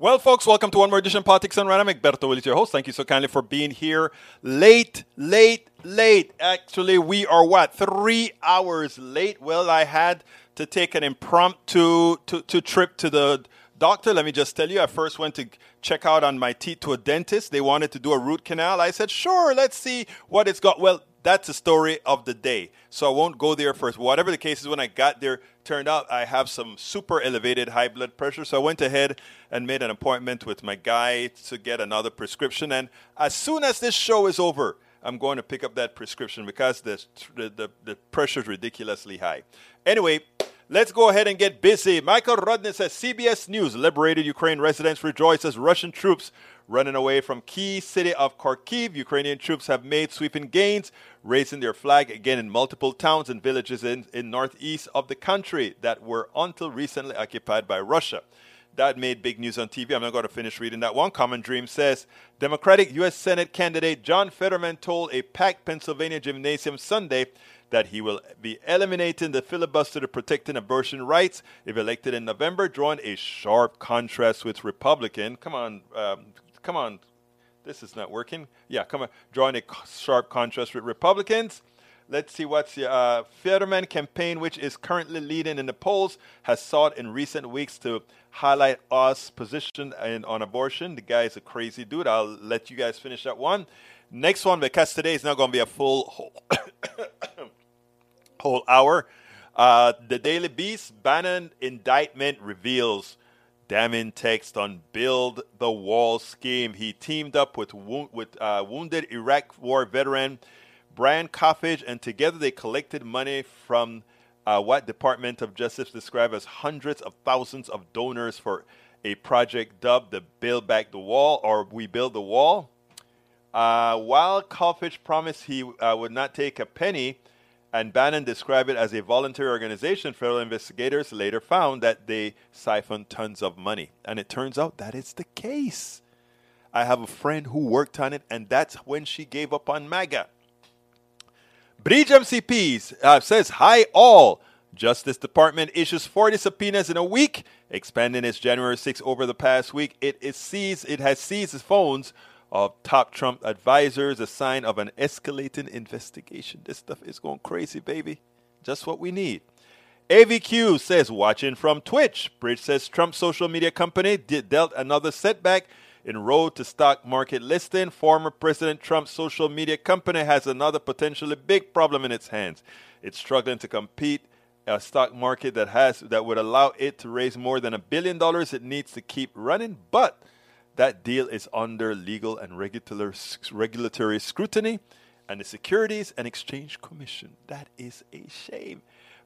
Well, folks, welcome to one more edition of Politics Done Right. Egberto Willies, your host. Thank you so kindly for being here late, late, late. Actually, we are what? Three hours late. Well, I had to take an impromptu to, to trip to the doctor. Let me just tell you, I first went to check out on my teeth to a dentist. They wanted to do a root canal. I said, sure, let's see what it's got. Well, that's the story of the day. So I won't go there first. Whatever the case is, when I got there, turned out I have some super elevated high blood pressure. So I went ahead and made an appointment with my guy to get another prescription. And as soon as this show is over, I'm going to pick up that prescription because the, the, the pressure is ridiculously high. Anyway, Let's go ahead and get busy. Michael Rudnin says CBS News liberated Ukraine residents rejoice as Russian troops running away from key city of Kharkiv. Ukrainian troops have made sweeping gains, raising their flag again in multiple towns and villages in, in northeast of the country that were until recently occupied by Russia. That made big news on TV. I'm not going to finish reading that one. Common Dream says Democratic U.S. Senate candidate John Fetterman told a packed Pennsylvania gymnasium Sunday that he will be eliminating the filibuster to protecting abortion rights if elected in November, drawing a sharp contrast with Republican. Come on, um, come on, this is not working. Yeah, come on, drawing a sharp contrast with Republicans. Let's see what's the uh, Fetterman campaign, which is currently leading in the polls, has sought in recent weeks to highlight us position in, on abortion. The guy is a crazy dude. I'll let you guys finish that one. Next one, because today is not going to be a full whole hour. Uh, the Daily Beast Bannon indictment reveals damning text on Build the Wall scheme. He teamed up with with uh, wounded Iraq War veteran Brian Kolfage, and together they collected money from uh, what Department of Justice described as hundreds of thousands of donors for a project dubbed the Build Back the Wall or We Build the Wall. Uh, while Kolfage promised he uh, would not take a penny, and Bannon described it as a voluntary organization. Federal investigators later found that they siphoned tons of money. And it turns out that is the case. I have a friend who worked on it, and that's when she gave up on MAGA. Bridge MCPs uh, says, Hi all. Justice Department issues 40 subpoenas in a week, expanding its January 6 over the past week. It is seized, it has seized phones of top Trump advisors, a sign of an escalating investigation. This stuff is going crazy, baby. Just what we need. AVQ says, watching from Twitch. Bridge says Trump social media company did, dealt another setback in road to stock market listing. Former President Trump's social media company has another potentially big problem in its hands. It's struggling to compete a stock market that has that would allow it to raise more than a billion dollars it needs to keep running, but that deal is under legal and regulatory scrutiny and the Securities and Exchange Commission. That is a shame.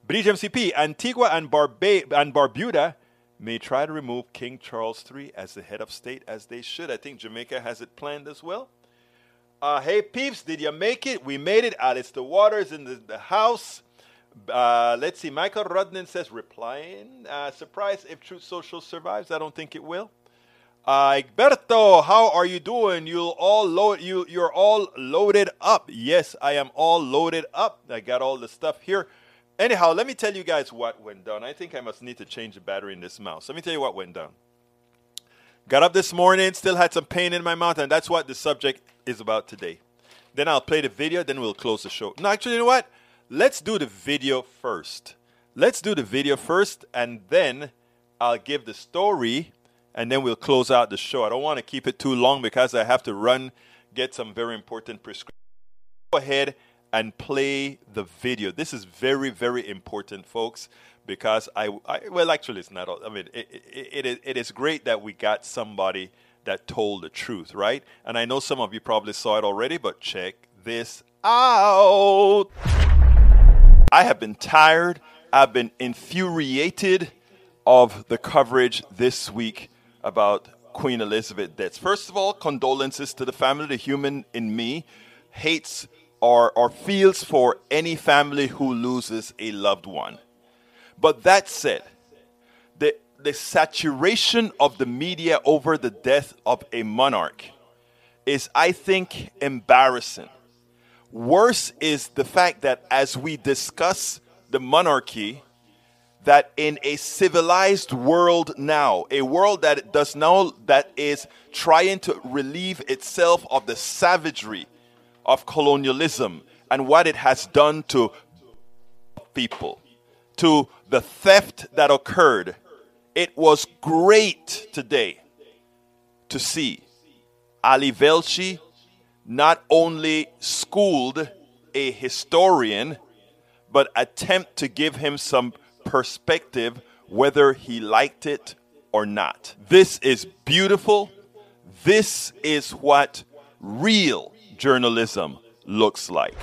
British MCP, Antigua and, Barba- and Barbuda may try to remove King Charles III as the head of state, as they should. I think Jamaica has it planned as well. Uh, hey, peeps, did you make it? We made it. Alice the Waters in the, the house. Uh, let's see. Michael Rudnin says, replying. Uh, surprise if Truth Social survives. I don't think it will. Uh, Egberto, how are you doing? You all load you you're all loaded up. Yes, I am all loaded up. I got all the stuff here. Anyhow, let me tell you guys what went down. I think I must need to change the battery in this mouse. Let me tell you what went down. Got up this morning, still had some pain in my mouth, and that's what the subject is about today. Then I'll play the video, then we'll close the show. No, actually, you know what? Let's do the video first. Let's do the video first, and then I'll give the story and then we'll close out the show. I don't want to keep it too long because I have to run, get some very important prescriptions. Go ahead and play the video. This is very, very important, folks, because I, I well, actually, it's not. I mean, it, it, it, it is great that we got somebody that told the truth, right? And I know some of you probably saw it already, but check this out. I have been tired. I've been infuriated of the coverage this week about Queen Elizabeth deaths. First of all, condolences to the family. The human in me hates or, or feels for any family who loses a loved one. But that said, the, the saturation of the media over the death of a monarch is, I think, embarrassing. Worse is the fact that as we discuss the monarchy, that in a civilized world now, a world that does now that is trying to relieve itself of the savagery of colonialism and what it has done to people, to the theft that occurred, it was great today to see Ali Velshi not only schooled a historian, but attempt to give him some perspective whether he liked it or not. This is beautiful. This is what real journalism looks like.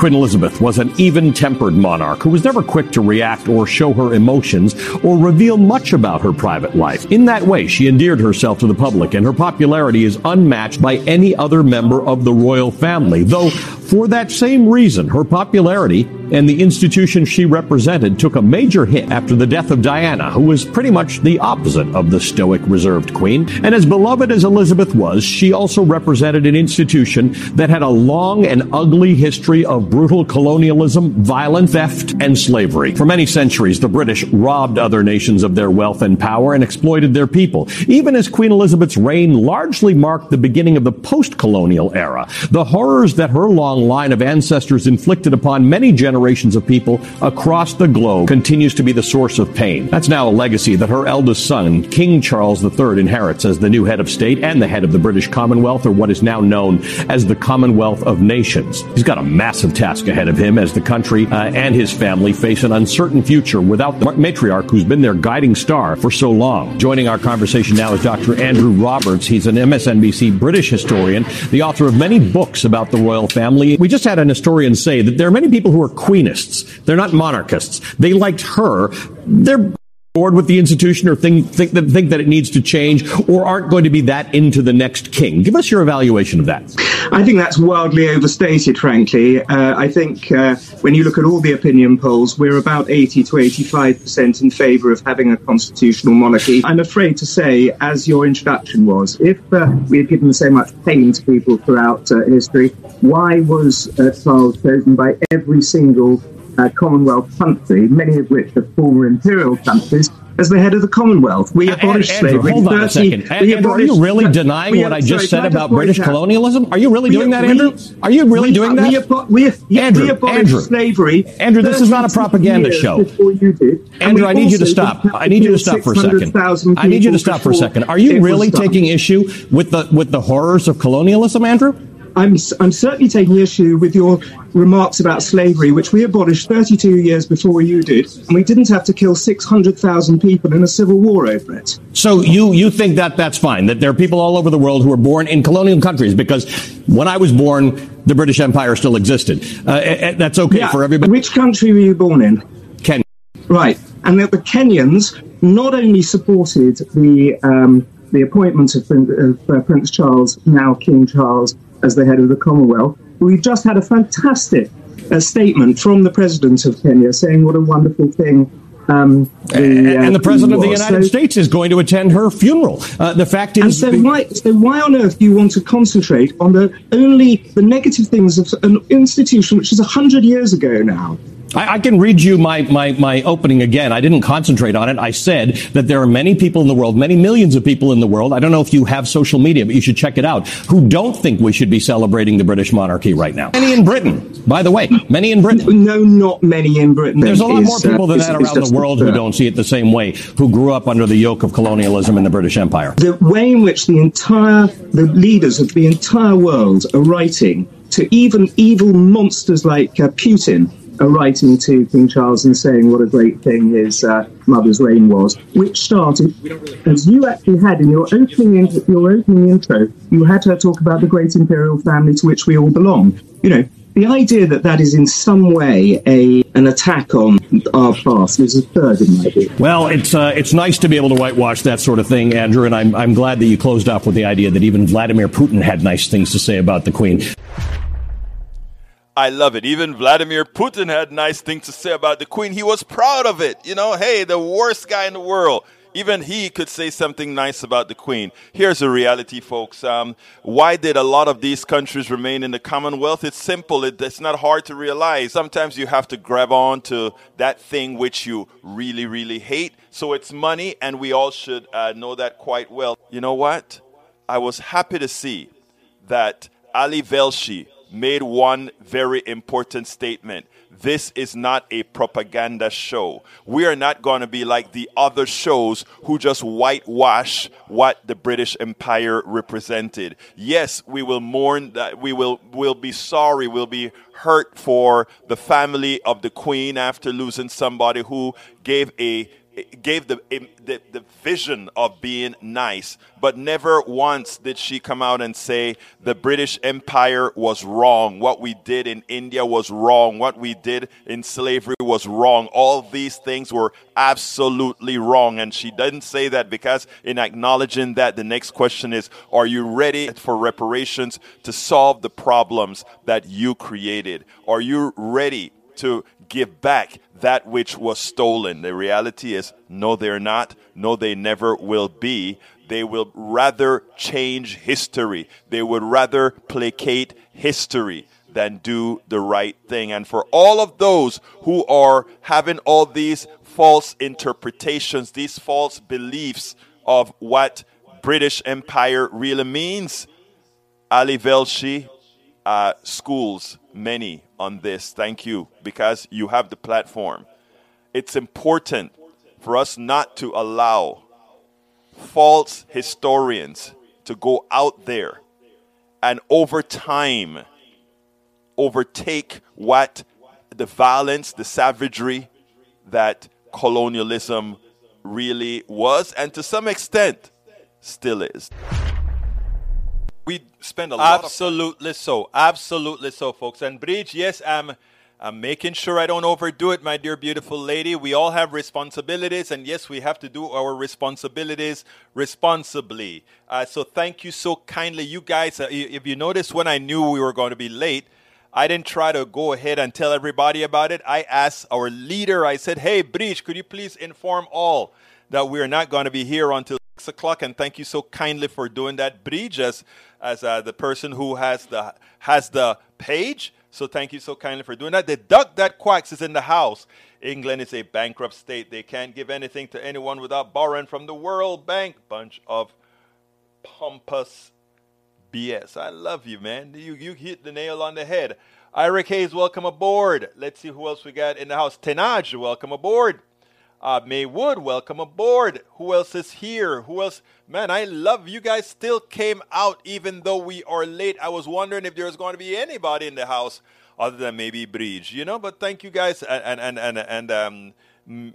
Queen Elizabeth was an even tempered monarch who was never quick to react or show her emotions or reveal much about her private life. In that way, she endeared herself to the public, and her popularity is unmatched by any other member of the royal family. Though, for that same reason, her popularity and the institution she represented took a major hit after the death of Diana, who was pretty much the opposite of the stoic, reserved queen. And as beloved as Elizabeth was, she also represented an institution that had a long and ugly history of brutal colonialism, violent theft, and slavery. For many centuries, the British robbed other nations of their wealth and power and exploited their people. Even as Queen Elizabeth's reign largely marked the beginning of the post-colonial era, the horrors that her long line of ancestors inflicted upon many generations generations of people across the globe continues to be the source of pain. That's now a legacy that her eldest son, King Charles III, inherits as the new head of state and the head of the British Commonwealth, or what is now known as the Commonwealth of Nations. He's got a massive task ahead of him as the country uh, and his family face an uncertain future without the matriarch who's been their guiding star for so long. Joining our conversation now is Dr. Andrew Roberts. He's an MSNBC British historian, the author of many books about the royal family. We just had an historian say that there are many people who are queenists. They're not monarchists. They liked her. They're with the institution or think, think, that, think that it needs to change or aren't going to be that into the next king. Give us your evaluation of that. I think that's wildly overstated, frankly. Uh, I think uh, when you look at all the opinion polls, we're about 80 to 85% in favour of having a constitutional monarchy. I'm afraid to say, as your introduction was, if uh, we had given so much pain to people throughout uh, history, why was uh, Charles chosen by every single uh, Commonwealth country, many of which are former imperial countries, as the head of the Commonwealth. We abolished Andrew, slavery. Hold on 30, a second. Andrew, are you really denying what I just sorry, said about British colonialism? Are you really doing that, Andrew? Are you really doing that? We, we, Andrew, we abolished Andrew, slavery. Andrew, this is not a propaganda show. You did, Andrew, I need you to stop. I need you to stop for a second. I need you to stop for a second. Are you really taking issue with the with the horrors of colonialism, Andrew? I'm, I'm certainly taking issue with your remarks about slavery, which we abolished 32 years before you did, and we didn't have to kill 600,000 people in a civil war over it. So you, you think that that's fine, that there are people all over the world who were born in colonial countries, because when I was born, the British Empire still existed. Uh, eh, eh, that's okay yeah. for everybody. Which country were you born in? Kenya. Right. And the, the Kenyans not only supported the, um, the appointment of, of uh, Prince Charles, now King Charles, as the head of the Commonwealth. We've just had a fantastic uh, statement from the president of Kenya saying what a wonderful thing um, the, uh, and the president of the United so, States is going to attend her funeral. Uh, the fact is, and so why, so why on earth do you want to concentrate on the only the negative things of an institution which is hundred years ago now? I, I, can read you my, my, my opening again. I didn't concentrate on it. I said that there are many people in the world, many millions of people in the world. I don't know if you have social media, but you should check it out, who don't think we should be celebrating the British monarchy right now. Many in Britain, by the way. Many in Britain. No, not many in Britain. There's a lot is, more people than uh, that around the world who don't see it the same way, who grew up under the yoke of colonialism in the British Empire. The way in which the entire, the leaders of the entire world are writing to even evil monsters like uh, Putin writing to King Charles and saying what a great thing his uh, mother's reign was, which started as you actually had in your opening in, your opening intro. You had her talk about the great imperial family to which we all belong. You know, the idea that that is in some way a an attack on our past is a third in my view. Well, it's uh, it's nice to be able to whitewash that sort of thing, Andrew, and I'm I'm glad that you closed off with the idea that even Vladimir Putin had nice things to say about the Queen. I love it. Even Vladimir Putin had nice things to say about the Queen. He was proud of it. You know, hey, the worst guy in the world even he could say something nice about the Queen. Here's the reality, folks. Um, why did a lot of these countries remain in the Commonwealth? It's simple. It, it's not hard to realize. Sometimes you have to grab on to that thing which you really, really hate. So it's money, and we all should uh, know that quite well. You know what? I was happy to see that Ali Velshi made one very important statement. This is not a propaganda show. We are not going to be like the other shows who just whitewash what the British Empire represented. Yes, we will mourn that we will will be sorry, we'll be hurt for the family of the queen after losing somebody who gave a gave the, the, the vision of being nice, but never once did she come out and say the British Empire was wrong. What we did in India was wrong. What we did in slavery was wrong. All these things were absolutely wrong. And she didn't say that because, in acknowledging that, the next question is Are you ready for reparations to solve the problems that you created? Are you ready to give back that which was stolen. The reality is, no, they're not. No, they never will be. They will rather change history. They would rather placate history than do the right thing. And for all of those who are having all these false interpretations, these false beliefs of what British Empire really means, Ali Velshi uh, schools many on this. Thank you, because you have the platform. It's important for us not to allow false historians to go out there and over time overtake what the violence, the savagery that colonialism really was, and to some extent still is we spend a lot absolutely so absolutely so folks. And bridge yes i'm i'm making sure i don't overdo it my dear beautiful lady. We all have responsibilities and yes we have to do our responsibilities responsibly. Uh, so thank you so kindly. You guys uh, if you notice when i knew we were going to be late I didn't try to go ahead and tell everybody about it. I asked our leader, I said, Hey, Bridge, could you please inform all that we're not going to be here until six o'clock? And thank you so kindly for doing that. Bridge, as as uh, the person who has the has the page. So thank you so kindly for doing that. The duck that quacks is in the house. England is a bankrupt state. They can't give anything to anyone without borrowing from the World Bank. Bunch of pompous BS. I love you, man. You you hit the nail on the head. Ira Hayes, welcome aboard. Let's see who else we got in the house. Tenaj, welcome aboard. Uh, May Wood, welcome aboard. Who else is here? Who else? Man, I love you guys. Still came out even though we are late. I was wondering if there was going to be anybody in the house other than maybe Bridge, you know. But thank you guys and and and and um,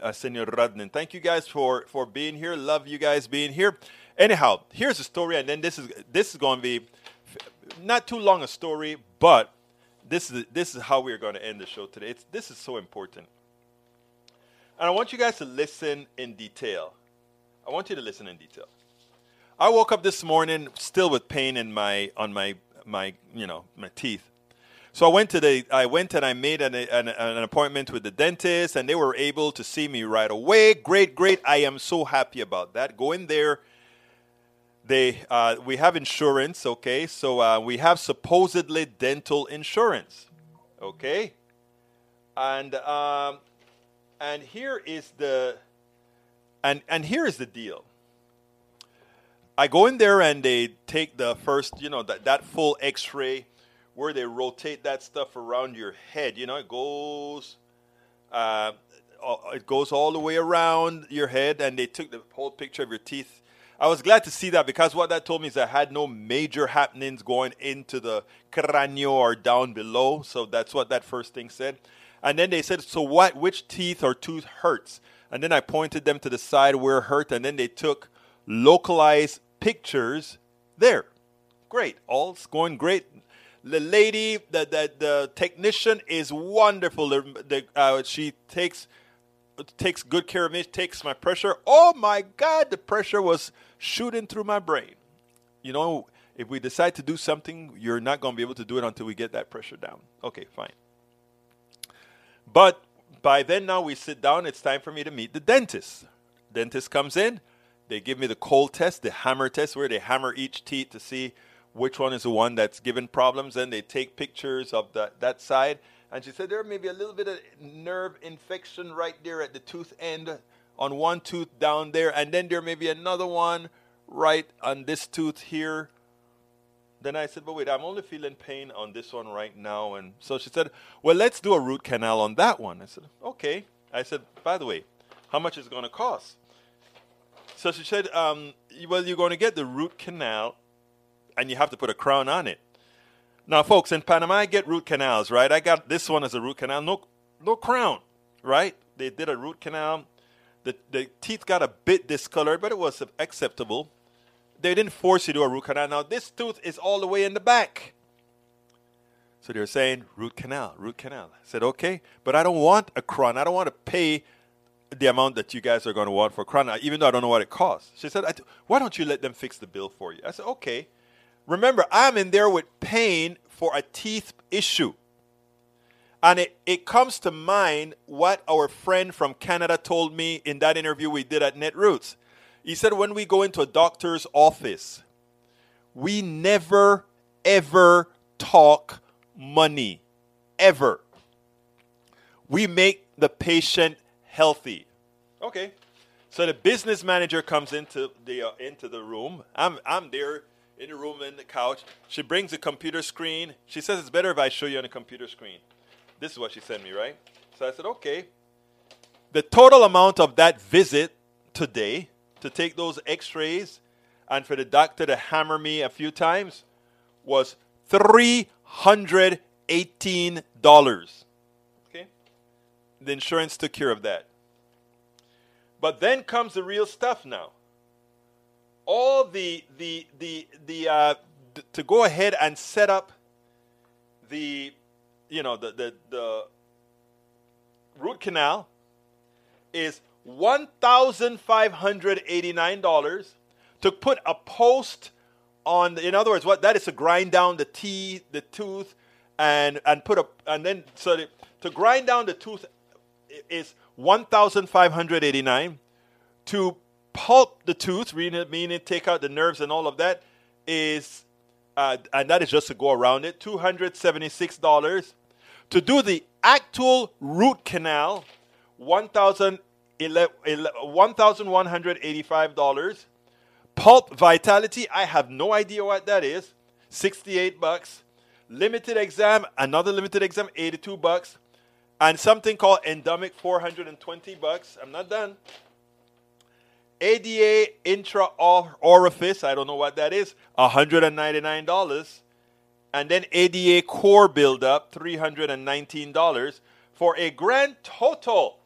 uh, Senor Rudnin. Thank you guys for for being here. Love you guys being here. Anyhow, here's the story, and then this is this is going to be not too long a story, but this is this is how we're going to end the show today. It's, this is so important. And I want you guys to listen in detail. I want you to listen in detail. I woke up this morning still with pain in my on my my you know my teeth. So I went to the I went and I made an, an, an appointment with the dentist, and they were able to see me right away. Great, great! I am so happy about that. Go in there. They uh, we have insurance, okay? So uh, we have supposedly dental insurance, okay? And um, and here is the and and here is the deal. I go in there and they take the first, you know, that, that full x-ray where they rotate that stuff around your head. You know, it goes uh, it goes all the way around your head and they took the whole picture of your teeth. I was glad to see that because what that told me is I had no major happenings going into the crânio or down below. So that's what that first thing said. And then they said, So what? Which teeth or tooth hurts? And then I pointed them to the side where it hurt. And then they took localized pictures there. Great. All's going great. The lady, the, the, the technician is wonderful. The, the, uh, she takes takes good care of me, takes my pressure. Oh my God, the pressure was shooting through my brain. You know, if we decide to do something, you're not going to be able to do it until we get that pressure down. Okay, fine. But by then, now we sit down, it's time for me to meet the dentist. dentist comes in. They give me the cold test, the hammer test, where they hammer each teeth to see which one is the one that's giving problems. Then they take pictures of the, that side. And she said there may be a little bit of nerve infection right there at the tooth end on one tooth down there. And then there may be another one right on this tooth here. Then I said, but wait, I'm only feeling pain on this one right now. And so she said, well, let's do a root canal on that one. I said, okay. I said, by the way, how much is it going to cost? So she said, um, well, you're going to get the root canal and you have to put a crown on it. Now, folks, in Panama, I get root canals, right? I got this one as a root canal, no, no crown, right? They did a root canal. The, the teeth got a bit discolored, but it was acceptable. They didn't force you to do a root canal. Now, this tooth is all the way in the back. So they're saying root canal, root canal. I said, okay, but I don't want a crown. I don't want to pay the amount that you guys are going to want for a crown, uh, even though I don't know what it costs. She said, why don't you let them fix the bill for you? I said, okay. Remember, I'm in there with pain for a teeth issue. And it, it comes to mind what our friend from Canada told me in that interview we did at Netroots. He said, when we go into a doctor's office, we never, ever talk money. Ever. We make the patient healthy. Okay. So the business manager comes into the uh, into the room. I'm I'm there in the room in the couch. She brings a computer screen. She says it's better if I show you on a computer screen. This is what she sent me, right? So I said, okay. The total amount of that visit today to take those x-rays and for the doctor to hammer me a few times was $318. Okay? The insurance took care of that. But then comes the real stuff now all the the the the uh, th- to go ahead and set up the you know the the, the root canal is one thousand five hundred eighty nine dollars to put a post on. In other words, what that is to grind down the teeth, the tooth, and and put a and then so the, to grind down the tooth is one thousand five hundred eighty nine. To pulp the tooth, meaning take out the nerves and all of that, is uh, and that is just to go around it, two hundred seventy-six dollars. To do the actual root canal, one thousand one thousand one hundred eighty-five dollars. Pulp Vitality, I have no idea what that is. Sixty-eight bucks. Limited exam, another limited exam, eighty-two bucks, and something called endemic, four hundred and twenty bucks. I'm not done. ADA intra orifice, I don't know what that is, $199. And then ADA core buildup, $319 for a grand total.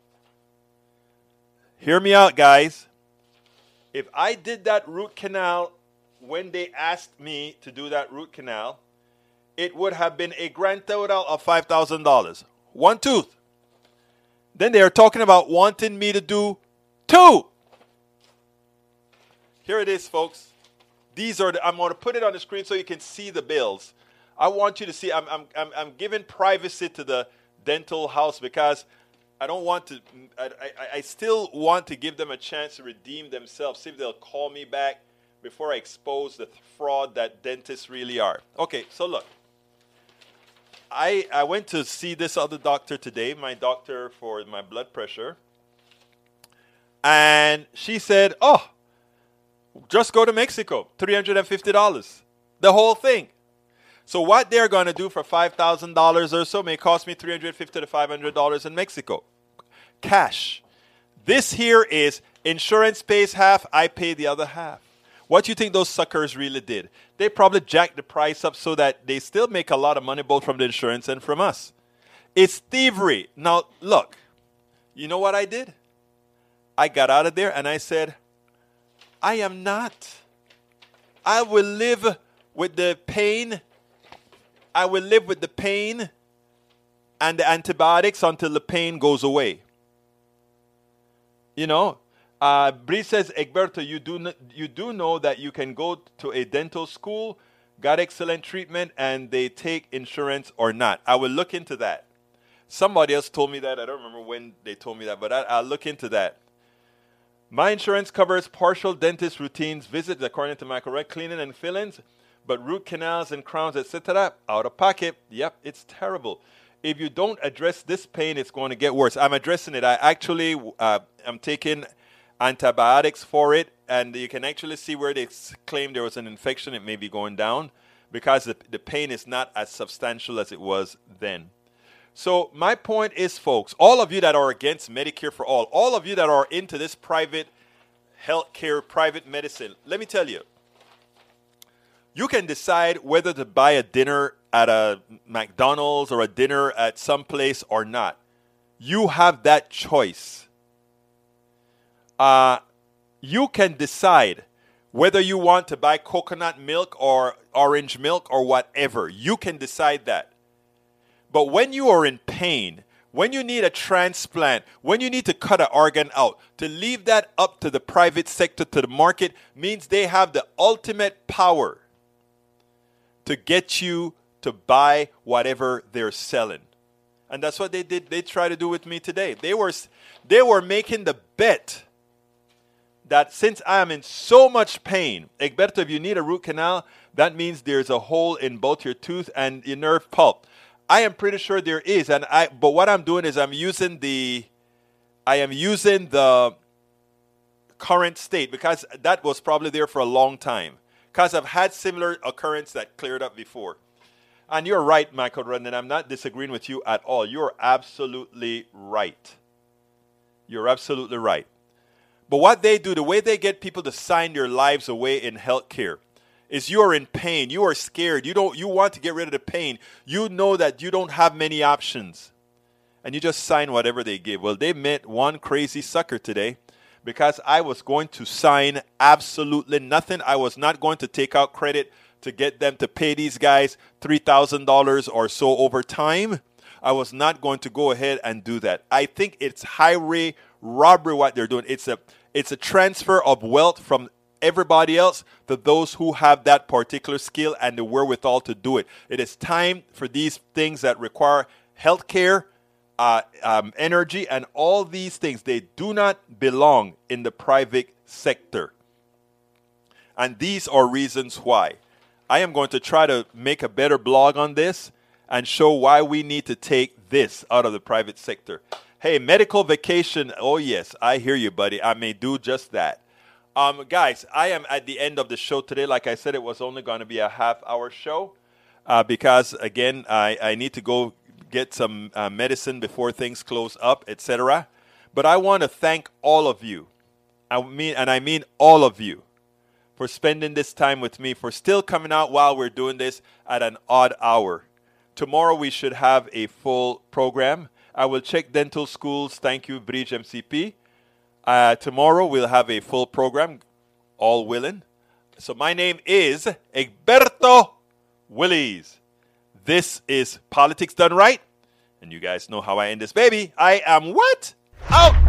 Hear me out, guys. If I did that root canal when they asked me to do that root canal, it would have been a grand total of $5,000. One tooth. Then they are talking about wanting me to do two. Here it is, folks. These are the, I'm going to put it on the screen so you can see the bills. I want you to see, I'm, I'm, I'm, I'm giving privacy to the dental house because I don't want to, I, I, I still want to give them a chance to redeem themselves, see if they'll call me back before I expose the fraud that dentists really are. Okay, so look. I, I went to see this other doctor today, my doctor for my blood pressure. And she said, Oh, just go to Mexico, $350. The whole thing. So what they're going to do for $5,000 or so may cost me $350 to $500 in Mexico. Cash. This here is insurance pays half, I pay the other half. What do you think those suckers really did? They probably jacked the price up so that they still make a lot of money both from the insurance and from us. It's thievery. Now, look, you know what I did? I got out of there and I said, I am not. I will live with the pain. I will live with the pain and the antibiotics until the pain goes away. You know, uh, Bree says, Egberto, you do, you do know that you can go to a dental school, got excellent treatment, and they take insurance or not. I will look into that. Somebody else told me that. I don't remember when they told me that, but I, I'll look into that. My insurance covers partial dentist routines, visits according to my correct cleaning and fillings, but root canals and crowns, etc., out of pocket. Yep, it's terrible. If you don't address this pain, it's going to get worse. I'm addressing it. I actually uh, am taking antibiotics for it, and you can actually see where they claim there was an infection. It may be going down because the, the pain is not as substantial as it was then. So, my point is, folks, all of you that are against Medicare for all, all of you that are into this private healthcare, private medicine, let me tell you, you can decide whether to buy a dinner at a McDonald's or a dinner at some place or not. You have that choice. Uh, you can decide whether you want to buy coconut milk or orange milk or whatever. You can decide that. But when you are in pain, when you need a transplant, when you need to cut an organ out, to leave that up to the private sector, to the market, means they have the ultimate power to get you to buy whatever they're selling. And that's what they did. They tried to do with me today. They were, they were making the bet that since I am in so much pain, Egberto, if you need a root canal, that means there's a hole in both your tooth and your nerve pulp. I am pretty sure there is, and I. But what I'm doing is I'm using the, I am using the current state because that was probably there for a long time. Because I've had similar occurrence that cleared up before. And you're right, Michael Rudden. I'm not disagreeing with you at all. You're absolutely right. You're absolutely right. But what they do, the way they get people to sign their lives away in healthcare, is you are in pain. You are scared. You don't. You want to get rid of the pain. You know that you don't have many options, and you just sign whatever they give. Well, they met one crazy sucker today because I was going to sign absolutely nothing. I was not going to take out credit to get them to pay these guys three thousand dollars or so over time. I was not going to go ahead and do that. I think it's highway robbery what they're doing. It's a it's a transfer of wealth from everybody else to those who have that particular skill and the wherewithal to do it. It is time for these things that require healthcare, uh, um, energy, and all these things. They do not belong in the private sector. And these are reasons why. I am going to try to make a better blog on this and show why we need to take this out of the private sector. Hey, medical vacation. Oh, yes, I hear you, buddy. I may do just that. Um, guys, I am at the end of the show today. Like I said, it was only going to be a half hour show uh, because, again, I, I need to go get some uh, medicine before things close up, etc. But I want to thank all of you. I mean, and I mean all of you for spending this time with me, for still coming out while we're doing this at an odd hour. Tomorrow we should have a full program. I will check dental schools. Thank you, Bridge MCP. Uh, tomorrow we'll have a full program, all willing. So my name is Egberto Willies. This is Politics Done Right. And you guys know how I end this baby. I am what? Out!